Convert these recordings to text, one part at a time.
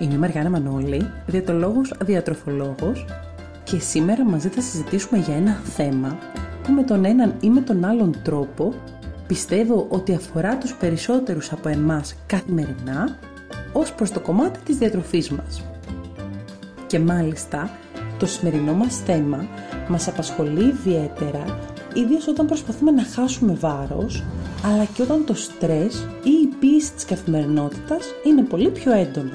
Είμαι η Μαργάνα Μανώλη, διατολόγος, διατροφολόγος και σήμερα μαζί θα συζητήσουμε για ένα θέμα που με τον έναν ή με τον άλλον τρόπο πιστεύω ότι αφορά τους περισσότερους από εμάς καθημερινά ως προς το κομμάτι της διατροφής μας. Και μάλιστα το σημερινό μας θέμα μας απασχολεί ιδιαίτερα ιδίως όταν προσπαθούμε να χάσουμε βάρος αλλά και όταν το στρες ή η πίεση της καθημερινότητας είναι πολύ πιο έντονο.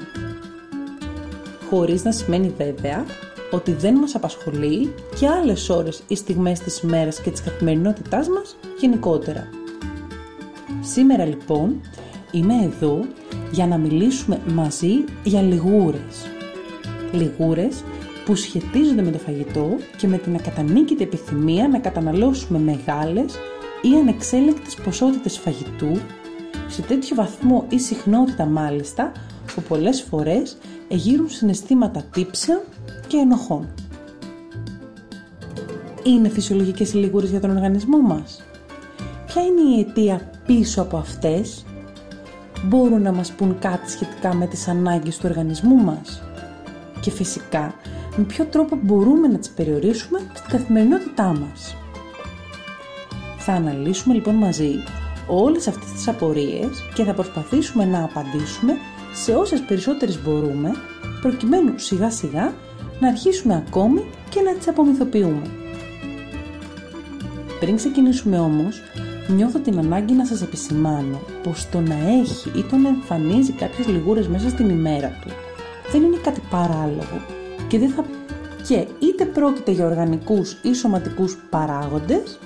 Χωρίς να σημαίνει βέβαια ότι δεν μας απασχολεί και άλλες ώρες ή στιγμές της ημέρας και της καθημερινότητάς μας γενικότερα. Σήμερα λοιπόν είμαι εδώ για να μιλήσουμε μαζί για λιγούρες. Λιγούρες που σχετίζονται με το φαγητό και με την ακατανίκητη επιθυμία να καταναλώσουμε μεγάλες ή ανεξέλεγκτες ποσότητες φαγητού σε τέτοιο βαθμό ή συχνότητα μάλιστα που πολλές φορές εγείρουν συναισθήματα τύψεων και ενοχών. Είναι φυσιολογικές οι λιγούρες για τον οργανισμό μας; Ποια είναι η αιτία πίσω από αυτές; Μπορούν να μας πούν κάτι σχετικά με τις ανάγκες του οργανισμού μας; Και φυσικά, με ποιο τρόπο μπορούμε να τις περιορίσουμε στην καθημερινότητά μας; Θα αναλύσουμε λοιπόν μαζί όλες αυτές τις απορίες και θα προσπαθήσουμε να απαντήσουμε σε όσες περισσότερες μπορούμε προκειμένου σιγά σιγά να αρχίσουμε ακόμη και να τις απομυθοποιούμε. Πριν ξεκινήσουμε όμως, νιώθω την ανάγκη να σας επισημάνω πως το να έχει ή το να εμφανίζει κάποιες λιγούρες μέσα στην ημέρα του δεν είναι κάτι παράλογο και, δεν θα... και είτε πρόκειται για οργανικούς ή σωματικούς παράγοντες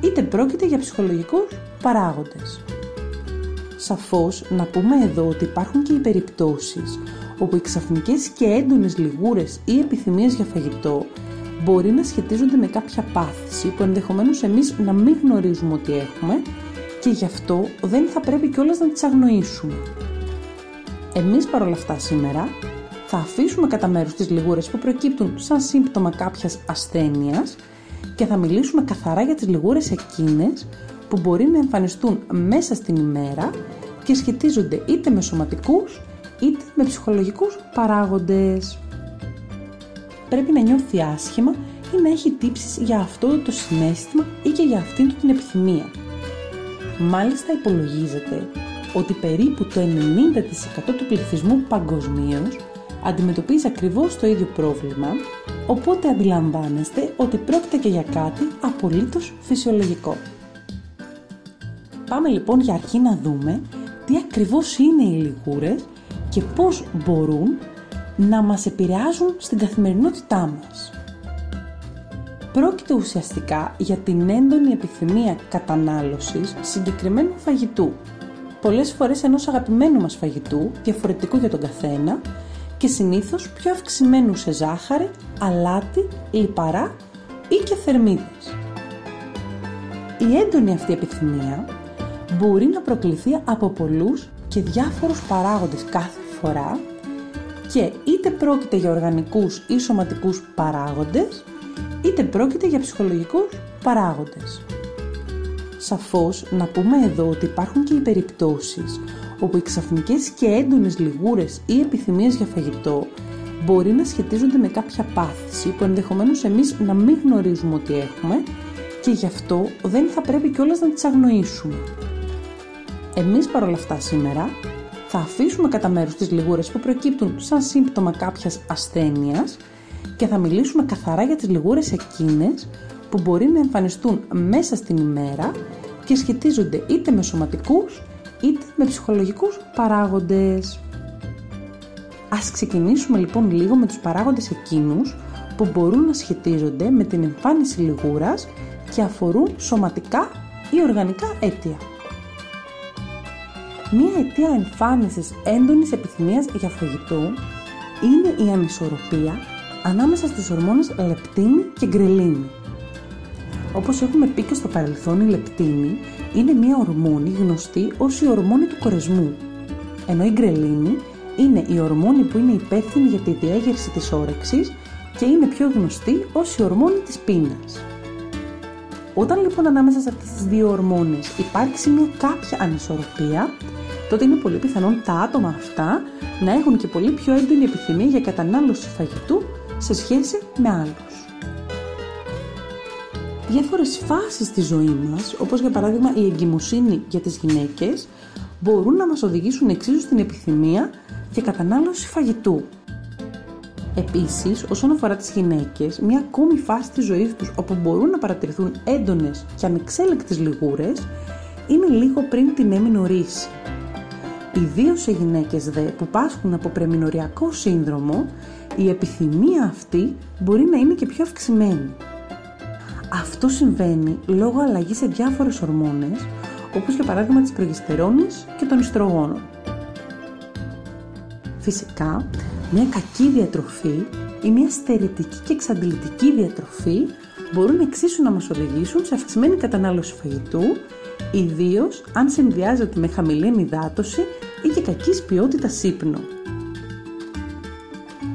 είτε πρόκειται για ψυχολογικούς παράγοντες. Σαφώς να πούμε εδώ ότι υπάρχουν και οι περιπτώσεις όπου οι ξαφνικές και έντονες λιγούρες ή επιθυμίες για φαγητό μπορεί να σχετίζονται με κάποια πάθηση που ενδεχομένως εμείς να μην γνωρίζουμε ότι έχουμε και γι' αυτό δεν θα πρέπει κιόλας να τις αγνοήσουμε. Εμείς παρόλα αυτά σήμερα θα αφήσουμε κατά μέρους τις λιγούρες που προκύπτουν σαν σύμπτωμα κάποιας ασθένειας και θα μιλήσουμε καθαρά για τις λιγούρες εκείνες που μπορεί να εμφανιστούν μέσα στην ημέρα και σχετίζονται είτε με σωματικούς είτε με ψυχολογικούς παράγοντες. Πρέπει να νιώθει άσχημα ή να έχει τύψεις για αυτό το συνέστημα ή και για αυτήν την επιθυμία. Μάλιστα υπολογίζεται ότι περίπου το 90% του πληθυσμού παγκοσμίως αντιμετωπίζει ακριβώς το ίδιο πρόβλημα, οπότε αντιλαμβάνεστε ότι πρόκειται και για κάτι απολύτως φυσιολογικό. Πάμε λοιπόν για αρχή να δούμε τι ακριβώς είναι οι λιγούρες και πώς μπορούν να μας επηρεάζουν στην καθημερινότητά μας. Πρόκειται ουσιαστικά για την έντονη επιθυμία κατανάλωσης συγκεκριμένου φαγητού. Πολλές φορές ενός αγαπημένου μας φαγητού, διαφορετικού για τον καθένα και συνήθως πιο αυξημένου σε ζάχαρη, αλάτι, λιπαρά ή και θερμίδες. Η έντονη αυτή επιθυμία μπορεί να προκληθεί από πολλούς και διάφορους παράγοντες κάθε φορά και είτε πρόκειται για οργανικούς ή σωματικούς παράγοντες, είτε πρόκειται για ψυχολογικούς παράγοντες. Σαφώς να πούμε εδώ ότι υπάρχουν και οι περιπτώσεις όπου οι ξαφνικές και έντονες λιγούρες ή επιθυμίες για φαγητό μπορεί να σχετίζονται με κάποια πάθηση που ενδεχομένως εμείς να μην γνωρίζουμε ότι έχουμε και γι' αυτό δεν θα πρέπει κιόλας να τις αγνοήσουμε. Εμείς παρόλα αυτά σήμερα θα αφήσουμε κατά μέρους τις λιγούρες που προκύπτουν σαν σύμπτωμα κάποιας ασθένειας και θα μιλήσουμε καθαρά για τις λιγούρες εκείνες που μπορεί να εμφανιστούν μέσα στην ημέρα και σχετίζονται είτε με σωματικούς είτε με ψυχολογικούς παράγοντες. Ας ξεκινήσουμε λοιπόν λίγο με τους παράγοντες εκείνους που μπορούν να σχετίζονται με την εμφάνιση λιγούρας και αφορούν σωματικά ή οργανικά αίτια. Μία αιτία εμφάνισης έντονης επιθυμίας για φαγητό είναι η ανισορροπία ανάμεσα στις ορμόνες λεπτίνη και γκρελίνη. Όπως έχουμε πει και στο παρελθόν, η λεπτίνη είναι μια ορμόνη γνωστή ως η ορμόνη του κορεσμού, ενώ η γκρελίνη είναι η ορμόνη που είναι υπεύθυνη για τη διέγερση της όρεξης και είναι πιο γνωστή ως η ορμόνη της πείνας. Όταν λοιπόν ανάμεσα σε αυτές τις δύο ορμόνες υπάρξει μια κάποια ανισορροπία, τότε είναι πολύ πιθανόν τα άτομα αυτά να έχουν και πολύ πιο έντονη επιθυμία για κατανάλωση φαγητού σε σχέση με άλλους. Διάφορες φάσεις στη ζωή μας, όπως για παράδειγμα η εγκυμοσύνη για τις γυναίκες, μπορούν να μας οδηγήσουν εξίσου στην επιθυμία για κατανάλωση φαγητού. Επίσης, όσον αφορά τις γυναίκες, μια ακόμη φάση της ζωής τους όπου μπορούν να παρατηρηθούν έντονες και ανεξέλεκτες λιγούρες είναι λίγο πριν την έμεινο ρίση. Ιδίως σε γυναίκες δε που πάσχουν από πρεμινοριακό σύνδρομο, η επιθυμία αυτή μπορεί να είναι και πιο αυξημένη. Αυτό συμβαίνει λόγω αλλαγής σε διάφορες ορμόνες, όπως για παράδειγμα της προγεστερόνης και των ιστρογόνων. Φυσικά, μια κακή διατροφή ή μια στερετική και εξαντλητική διατροφή μπορούν εξίσου να μας οδηγήσουν σε αυξημένη κατανάλωση φαγητού, ιδίως αν συνδυάζεται με χαμηλή ενυδάτωση ή και κακής ποιότητας ύπνο.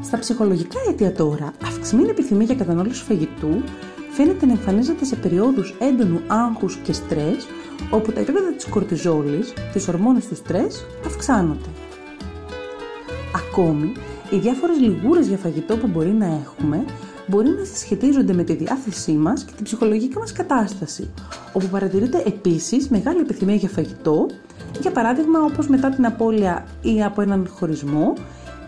Στα ψυχολογικά αίτια τώρα, αυξημένη επιθυμία για κατανάλωση φαγητού φαίνεται να εμφανίζεται σε περιόδους έντονου άγχους και στρες, όπου τα επίπεδα της κορτιζόλης, της ορμόνης του στρες, αυξάνονται. Ακόμη, οι διάφορες λιγούρες για φαγητό που μπορεί να έχουμε μπορεί να συσχετίζονται με τη διάθεσή μας και την ψυχολογική μας κατάσταση, όπου παρατηρείται επίσης μεγάλη επιθυμία για φαγητό, για παράδειγμα όπως μετά την απώλεια ή από έναν χωρισμό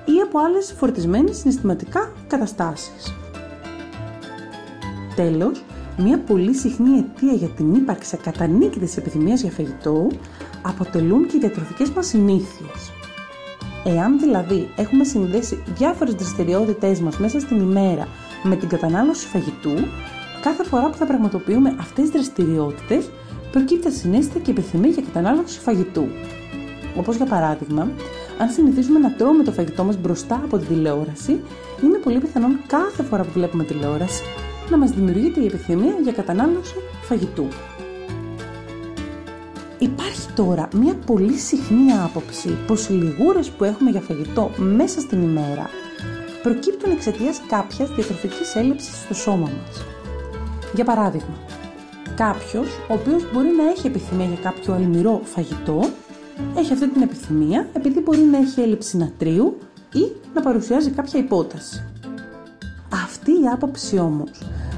ή από άλλες φορτισμένες συναισθηματικά καταστάσεις. Τέλος, μια πολύ συχνή αιτία για την ύπαρξη ακατανίκητης επιθυμίας για φαγητό αποτελούν και οι διατροφικές μας συνήθειες. Εάν δηλαδή έχουμε συνδέσει διάφορες δραστηριότητές μας μέσα στην ημέρα με την κατανάλωση φαγητού, κάθε φορά που θα πραγματοποιούμε αυτές τις δραστηριότητες προκύπτει συνέστητα και επιθυμία για κατανάλωση φαγητού. Όπως για παράδειγμα, αν συνηθίζουμε να τρώμε το φαγητό μας μπροστά από την τηλεόραση, είναι πολύ πιθανόν κάθε φορά που βλέπουμε τηλεόραση να μας δημιουργείται η επιθυμία για κατανάλωση φαγητού. Υπάρχει τώρα μια πολύ συχνή άποψη πως οι λιγούρες που έχουμε για φαγητό μέσα στην ημέρα προκύπτουν εξαιτίας κάποιας διατροφικής έλλειψης στο σώμα μας. Για παράδειγμα, κάποιος ο οποίος μπορεί να έχει επιθυμία για κάποιο αλμυρό φαγητό έχει αυτή την επιθυμία επειδή μπορεί να έχει έλλειψη νατρίου ή να παρουσιάζει κάποια υπόταση. Αυτή η άποψη όμως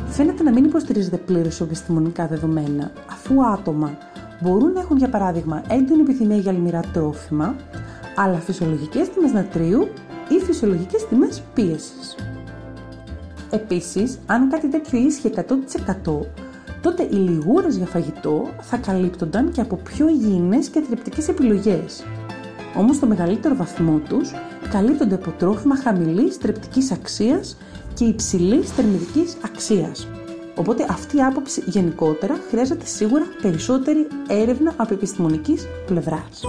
φαίνεται να μην υποστηρίζεται πλήρως σε επιστημονικά δεδομένα, αφού άτομα μπορούν να έχουν για παράδειγμα έντονη επιθυμία για αλμυρά τρόφιμα, αλλά φυσιολογικές τιμές νατρίου ή φυσιολογικές τιμές πίεσης. Επίσης, αν κάτι τέτοιο ίσχυε 100%, τότε οι λιγούρες για φαγητό θα καλύπτονταν και από πιο υγιεινές και θρεπτικές επιλογές. Όμως στο μεγαλύτερο βαθμό τους καλύπτονται από τρόφιμα χαμηλής θρεπτικής αξίας και υψηλής θερμιδικής αξίας. Οπότε αυτή η άποψη γενικότερα χρειάζεται σίγουρα περισσότερη έρευνα από επιστημονικής πλευράς.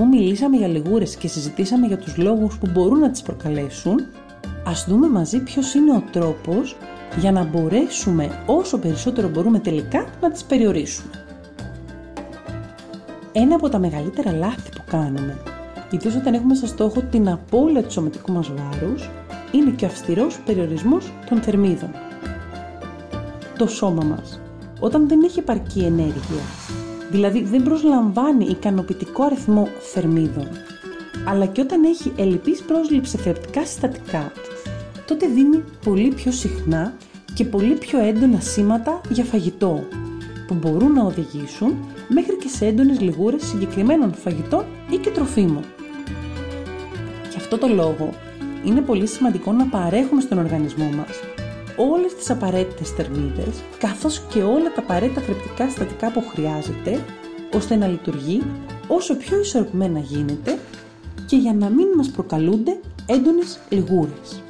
Αφού μιλήσαμε για λιγούρες και συζητήσαμε για τους λόγους που μπορούν να τις προκαλέσουν, ας δούμε μαζί ποιος είναι ο τρόπος για να μπορέσουμε όσο περισσότερο μπορούμε τελικά να τις περιορίσουμε. Ένα από τα μεγαλύτερα λάθη που κάνουμε, ιδίως όταν έχουμε στο στόχο την απώλεια του σωματικού μας βάρους, είναι και ο αυστηρός περιορισμός των θερμίδων. Το σώμα μας, όταν δεν έχει επαρκή ενέργεια, δηλαδή δεν προσλαμβάνει ικανοποιητικό αριθμό θερμίδων, αλλά και όταν έχει ελλειπής πρόσληψη θρεπτικά συστατικά, τότε δίνει πολύ πιο συχνά και πολύ πιο έντονα σήματα για φαγητό, που μπορούν να οδηγήσουν μέχρι και σε έντονες λιγούρες συγκεκριμένων φαγητών ή και τροφίμων. Γι' αυτό το λόγο είναι πολύ σημαντικό να παρέχουμε στον οργανισμό μας όλες τις απαραίτητες θερμίδες καθώς και όλα τα απαραίτητα θρεπτικά συστατικά που χρειάζεται ώστε να λειτουργεί όσο πιο ισορροπημένα γίνεται και για να μην μας προκαλούνται έντονες λιγούρες.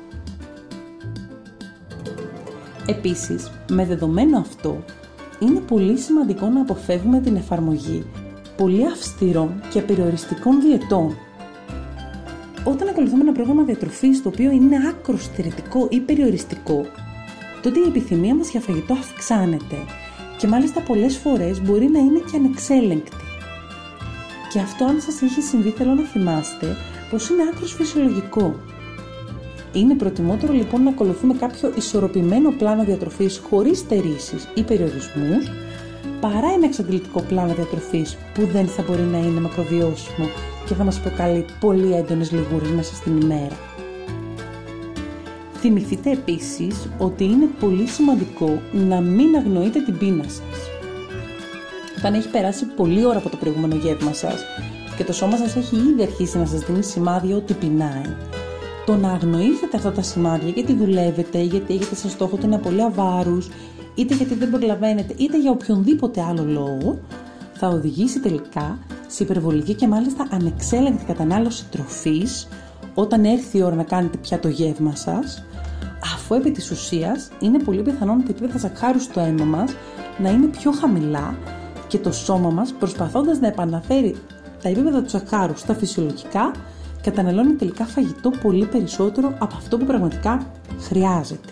Επίσης, με δεδομένο αυτό, είναι πολύ σημαντικό να αποφεύγουμε την εφαρμογή πολύ αυστηρών και περιοριστικών διαιτών. Όταν ακολουθούμε ένα πρόγραμμα διατροφής το οποίο είναι άκρος στερετικό ή περιοριστικό, τότε η επιθυμία μας για φαγητό αυξάνεται και μάλιστα πολλές φορές μπορεί να είναι και ανεξέλεγκτη. Και αυτό αν σας έχει συμβεί θέλω να θυμάστε πως είναι άκρος φυσιολογικό. Είναι προτιμότερο λοιπόν να ακολουθούμε κάποιο ισορροπημένο πλάνο διατροφής χωρίς στερήσεις ή περιορισμούς παρά ένα εξαντλητικό πλάνο διατροφής που δεν θα μπορεί να είναι μακροβιώσιμο και θα μας προκαλεί πολύ έντονες λιγούρες μέσα στην ημέρα. Θυμηθείτε επίσης ότι είναι πολύ σημαντικό να μην αγνοείτε την πείνα σας. Όταν έχει περάσει πολλή ώρα από το προηγούμενο γεύμα σας και το σώμα σας έχει ήδη αρχίσει να σας δίνει σημάδια ότι πεινάει, το να αγνοήσετε αυτά τα σημάδια γιατί δουλεύετε, γιατί έχετε σαν στόχο την απολύα βάρους, είτε γιατί δεν προλαβαίνετε, είτε για οποιονδήποτε άλλο λόγο, θα οδηγήσει τελικά σε υπερβολική και μάλιστα ανεξέλεγκτη κατανάλωση τροφής όταν έρθει η ώρα να κάνετε πια το γεύμα σας, αφού επί της ουσίας είναι πολύ πιθανόν τα επίπεδα ζαχάρου στο αίμα μας να είναι πιο χαμηλά και το σώμα μας προσπαθώντας να επαναφέρει τα επίπεδα του ζαχάρου στα φυσιολογικά καταναλώνει τελικά φαγητό πολύ περισσότερο από αυτό που πραγματικά χρειάζεται.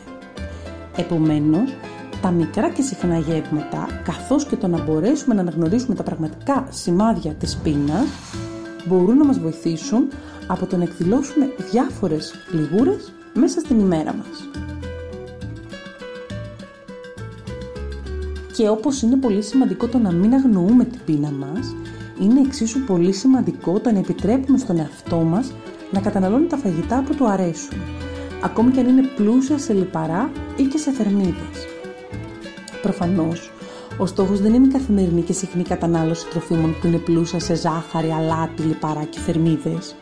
Επομένως, τα μικρά και συχνά γεύματα, καθώς και το να μπορέσουμε να αναγνωρίσουμε τα πραγματικά σημάδια της πείνας, μπορούν να μας βοηθήσουν από το να εκδηλώσουμε διάφορες λιγούρες μέσα στην ημέρα μας. Και όπως είναι πολύ σημαντικό το να μην αγνοούμε την πείνα μας, είναι εξίσου πολύ σημαντικό το να επιτρέπουμε στον εαυτό μας να καταναλώνει τα φαγητά που του αρέσουν, ακόμη και αν είναι πλούσια σε λιπαρά ή και σε θερμίδες. Προφανώς, ο στόχος δεν είναι η καθημερινή και συχνή κατανάλωση τροφίμων που είναι πλούσια σε ζάχαρη, αλάτι, λιπαρά και θερμίδες.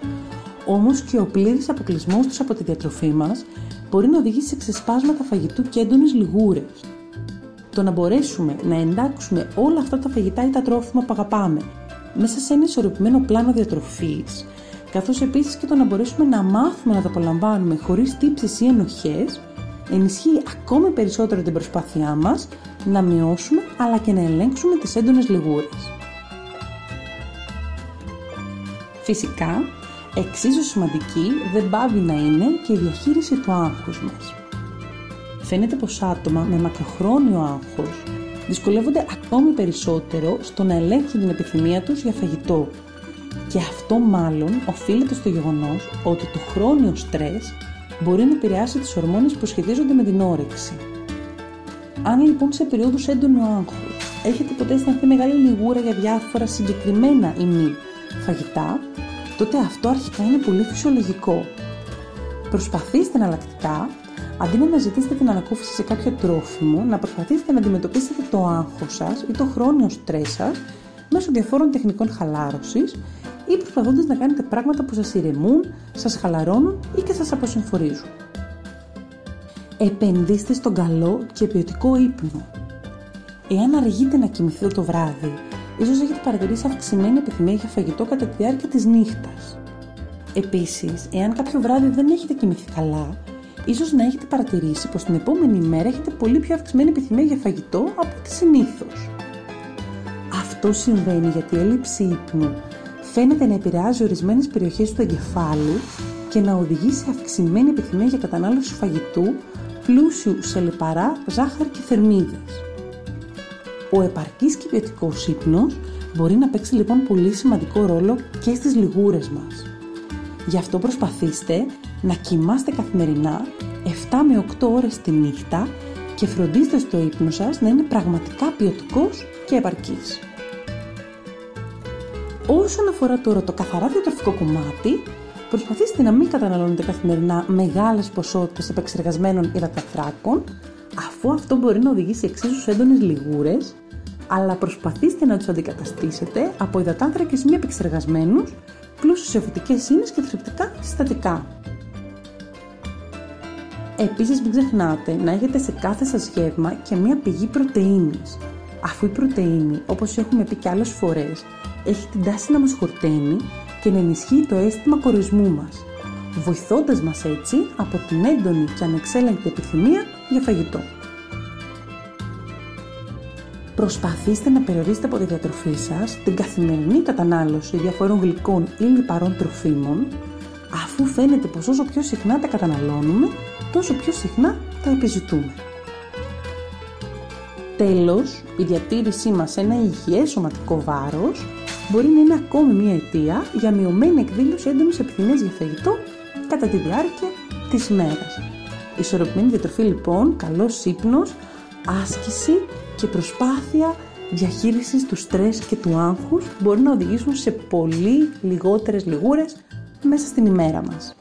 Όμως και ο πλήρης αποκλεισμός τους από τη διατροφή μας μπορεί να οδηγήσει σε ξεσπάσματα φαγητού και έντονες λιγούρες. Το να μπορέσουμε να εντάξουμε όλα αυτά τα φαγητά ή τα τρόφιμα που αγαπάμε μέσα σε ένα ισορροπημένο πλάνο διατροφής, καθώς επίσης και το να μπορέσουμε να μάθουμε να τα απολαμβάνουμε χωρίς τύψεις ή ενοχές, ενισχύει ακόμη περισσότερο την προσπάθειά μας να μειώσουμε αλλά και να ελέγξουμε τις έντονες λιγούρες. Φυσικά, εξίσου σημαντική δεν πάβει να είναι και η διαχείριση του άγχους μας. Φαίνεται πως άτομα με μακροχρόνιο άγχος δυσκολεύονται ακόμη περισσότερο στο να ελέγξουν την επιθυμία τους για φαγητό. Και αυτό μάλλον οφείλεται στο γεγονός ότι το χρόνιο στρες μπορεί να επηρεάσει τις ορμόνες που σχετίζονται με την όρεξη. Αν λοιπόν σε περίοδους έντονου άγχους έχετε ποτέ αισθανθεί μεγάλη λιγούρα για διάφορα συγκεκριμένα ή μη φαγητά, τότε αυτό αρχικά είναι πολύ φυσιολογικό. Προσπαθήστε εναλλακτικά Αντί να αναζητήσετε την ανακούφιση σε κάποιο τρόφιμο, να προσπαθήσετε να αντιμετωπίσετε το άγχος σας ή το χρόνιο στρες σας μέσω διαφόρων τεχνικών χαλάρωσης ή προσπαθώντας να κάνετε πράγματα που σας ηρεμούν, σας χαλαρώνουν ή και σας αποσυμφορίζουν. Επενδύστε στον καλό και ποιοτικό ύπνο. Εάν αργείτε να κοιμηθείτε το βράδυ, ίσως έχετε παρατηρήσει αυξημένη επιθυμία για φαγητό κατά τη διάρκεια της νύχτας. Επίσης, εάν κάποιο βράδυ δεν έχετε κοιμηθεί καλά, ίσως να έχετε παρατηρήσει πως την επόμενη μέρα έχετε πολύ πιο αυξημένη επιθυμία για φαγητό από ό,τι συνήθως. Αυτό συμβαίνει γιατί η έλλειψη ύπνου φαίνεται να επηρεάζει ορισμένες περιοχές του εγκεφάλου και να οδηγεί σε αυξημένη επιθυμία για κατανάλωση φαγητού πλούσιου σε λιπαρά, ζάχαρη και θερμίδες. Ο επαρκής και ποιοτικός ύπνος μπορεί να παίξει λοιπόν πολύ σημαντικό ρόλο και στις λιγούρες μας. Γι' αυτό προσπαθήστε να κοιμάστε καθημερινά 7 με 8 ώρες τη νύχτα και φροντίστε στο ύπνο σας να είναι πραγματικά ποιοτικός και επαρκής. Όσον αφορά τώρα το καθαρά διατροφικό κομμάτι, προσπαθήστε να μην καταναλώνετε καθημερινά μεγάλες ποσότητες επεξεργασμένων υδαταθράκων, αφού αυτό μπορεί να οδηγήσει εξίσου έντονες λιγούρες, αλλά προσπαθήστε να τους αντικαταστήσετε από υδατάνθρακες μη επεξεργασμένους, πλούσιους σε φυτικές ίνες και θρεπτικά συστατικά. Επίσης μην ξεχνάτε να έχετε σε κάθε σας γεύμα και μία πηγή πρωτεΐνης, αφού η πρωτεΐνη, όπως έχουμε πει και άλλες φορές, έχει την τάση να μας χορταίνει και να ενισχύει το αίσθημα κορισμού μας, βοηθώντας μας έτσι από την έντονη και ανεξέλεγκτη επιθυμία για φαγητό. Προσπαθήστε να περιορίσετε από τη διατροφή σας την καθημερινή κατανάλωση διαφόρων γλυκών ή λιπαρών τροφίμων, αφού φαίνεται πως όσο πιο συχνά τα καταναλώνουμε, τόσο πιο συχνά τα επιζητούμε. Τέλος, η διατήρησή μας σε ένα υγιές σωματικό βάρος μπορεί να είναι ακόμη μια αιτία για μειωμένη εκδήλωση έντονης επιθυμίας για φαγητό κατά τη διάρκεια της ημέρας. Ισορροπημένη διατροφή λοιπόν, καλός ύπνος, άσκηση και προσπάθεια διαχείρισης του στρες και του άγχους μπορεί να οδηγήσουν σε πολύ λιγότερες λιγούρες μέσα στην ημέρα μας.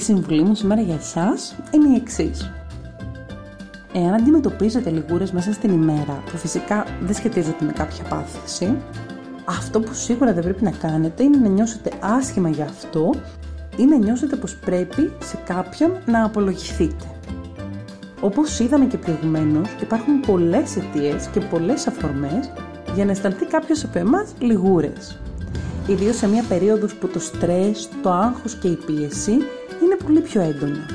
Η συμβουλή μου σήμερα για εσάς είναι η εξής. Εάν αντιμετωπίζετε λιγούρες μέσα στην ημέρα, που φυσικά δεν σχετίζονται με κάποια πάθηση, αυτό που σίγουρα δεν πρέπει να κάνετε είναι να νιώσετε άσχημα για αυτό ή να νιώσετε πως πρέπει σε κάποιον να απολογηθείτε. Όπως είδαμε και προηγουμένως, υπάρχουν πολλές αιτίες και πολλές αφορμές για να αισθανθεί κάποιος από εμάς λιγούρες. Ιδίως σε μια περίοδος που το στρες, το άγχος και η πίεση είναι πολύ πιο έντονα.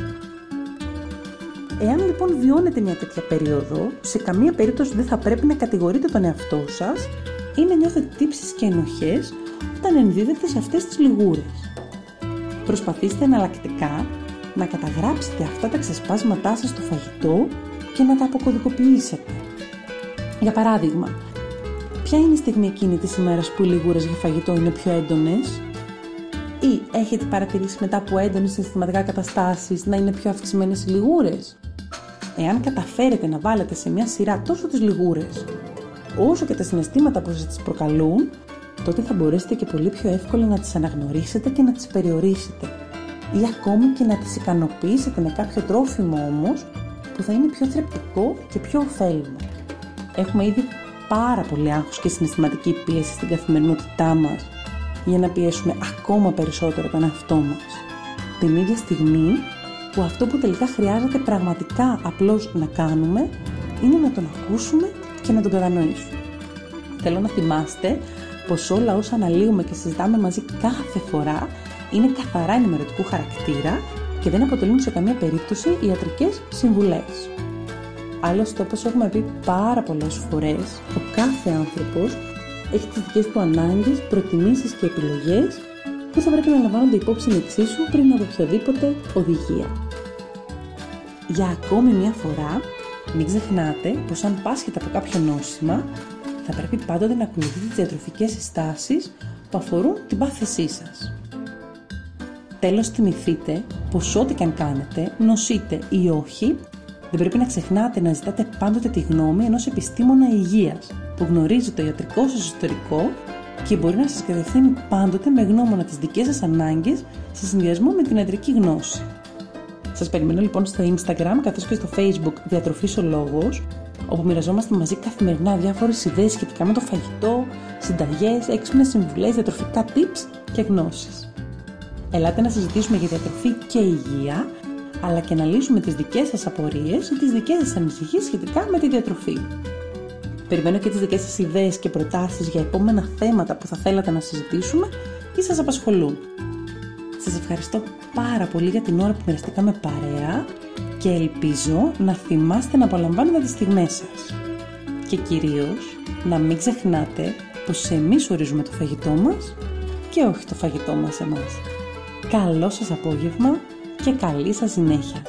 Εάν λοιπόν βιώνετε μια τέτοια περίοδο, σε καμία περίπτωση δεν θα πρέπει να κατηγορείτε τον εαυτό σας ή να νιώθετε τύψεις και ενοχές όταν ενδίδετε σε αυτές τις λιγούρες. Προσπαθήστε εναλλακτικά να καταγράψετε αυτά τα ξεσπάσματά σας στο φαγητό και να τα αποκωδικοποιήσετε. Για παράδειγμα, ποια είναι η στιγμή εκείνη της ημέρας που οι λιγούρες για φαγητό είναι πιο έντονες; Ή έχετε παρατηρήσει μετά από έντονες συναισθηματικά καταστάσεις να είναι πιο αυξημένες οι λιγούρες; Εάν καταφέρετε να βάλετε σε μια σειρά τόσο τις λιγούρες όσο και τα συναισθήματα που σας τις προκαλούν, τότε θα μπορέσετε και πολύ πιο εύκολα να τις αναγνωρίσετε και να τις περιορίσετε ή ακόμη και να τις ικανοποιήσετε με κάποιο τρόφιμο όμως που θα είναι πιο θρεπτικό και πιο ωφέλιμο. Έχουμε ήδη πάρα πολύ άγχος και συναισθηματική πίεση στην καθημερινότητά μας για να πιέσουμε ακόμα περισσότερο τον εαυτό μας. Την ίδια στιγμή που αυτό που τελικά χρειάζεται πραγματικά απλώς να κάνουμε είναι να τον ακούσουμε και να τον κατανοήσουμε. Θέλω να θυμάστε πως όλα όσα αναλύουμε και συζητάμε μαζί κάθε φορά είναι καθαρά ενημερωτικού χαρακτήρα και δεν αποτελούν σε καμία περίπτωση ιατρικές συμβουλές. Άλλωστε, όπως έχουμε πει πάρα πολλές φορές, ο κάθε άνθρωπος έχεις τις δικές του ανάγκες, προτιμήσεις και επιλογές που θα πρέπει να λαμβάνονται υπόψη εξίσου πριν από οποιαδήποτε οδηγία. Για ακόμη μια φορά, μην ξεχνάτε πως αν πάσχετε από κάποιο νόσημα, θα πρέπει πάντοτε να ακολουθείτε τις διατροφικές συστάσεις που αφορούν την πάθησή σας. Τέλος θυμηθείτε πως ό,τι και αν κάνετε, νοσείτε ή όχι, δεν πρέπει να ξεχνάτε να ζητάτε πάντοτε τη γνώμη ενός επιστήμονα υγείας που γνωρίζει το ιατρικό σας ιστορικό και μπορεί να σας κατευθύνει πάντοτε με γνώμονα τις δικές σας ανάγκες σε συνδυασμό με την ιατρική γνώση. Σας περιμένω λοιπόν στο Instagram καθώς και στο Facebook Διατροφής ο Λόγος όπου μοιραζόμαστε μαζί καθημερινά διάφορες ιδέες σχετικά με το φαγητό, συνταγές, έξυπνες συμβουλές, διατροφικά tips και γνώσεις. Ελάτε να συζητήσουμε για διατροφή και υγεία, αλλά και να λύσουμε τις δικές σας απορίες ή τις δικές σας ανησυχίες σχετικά με τη διατροφή. Περιμένω και τις δικές σας ιδέες και προτάσεις για επόμενα θέματα που θα θέλατε να συζητήσουμε ή σας απασχολούν. Σας ευχαριστώ πάρα πολύ για την ώρα που μοιραστήκαμε παρέα και ελπίζω να θυμάστε να απολαμβάνετε τις στιγμές σας. Και κυρίως να μην ξεχνάτε πως εμείς ορίζουμε το φαγητό μας και όχι το φαγητό μας εμάς. Καλό σας απόγευμα και καλή σας συνέχεια.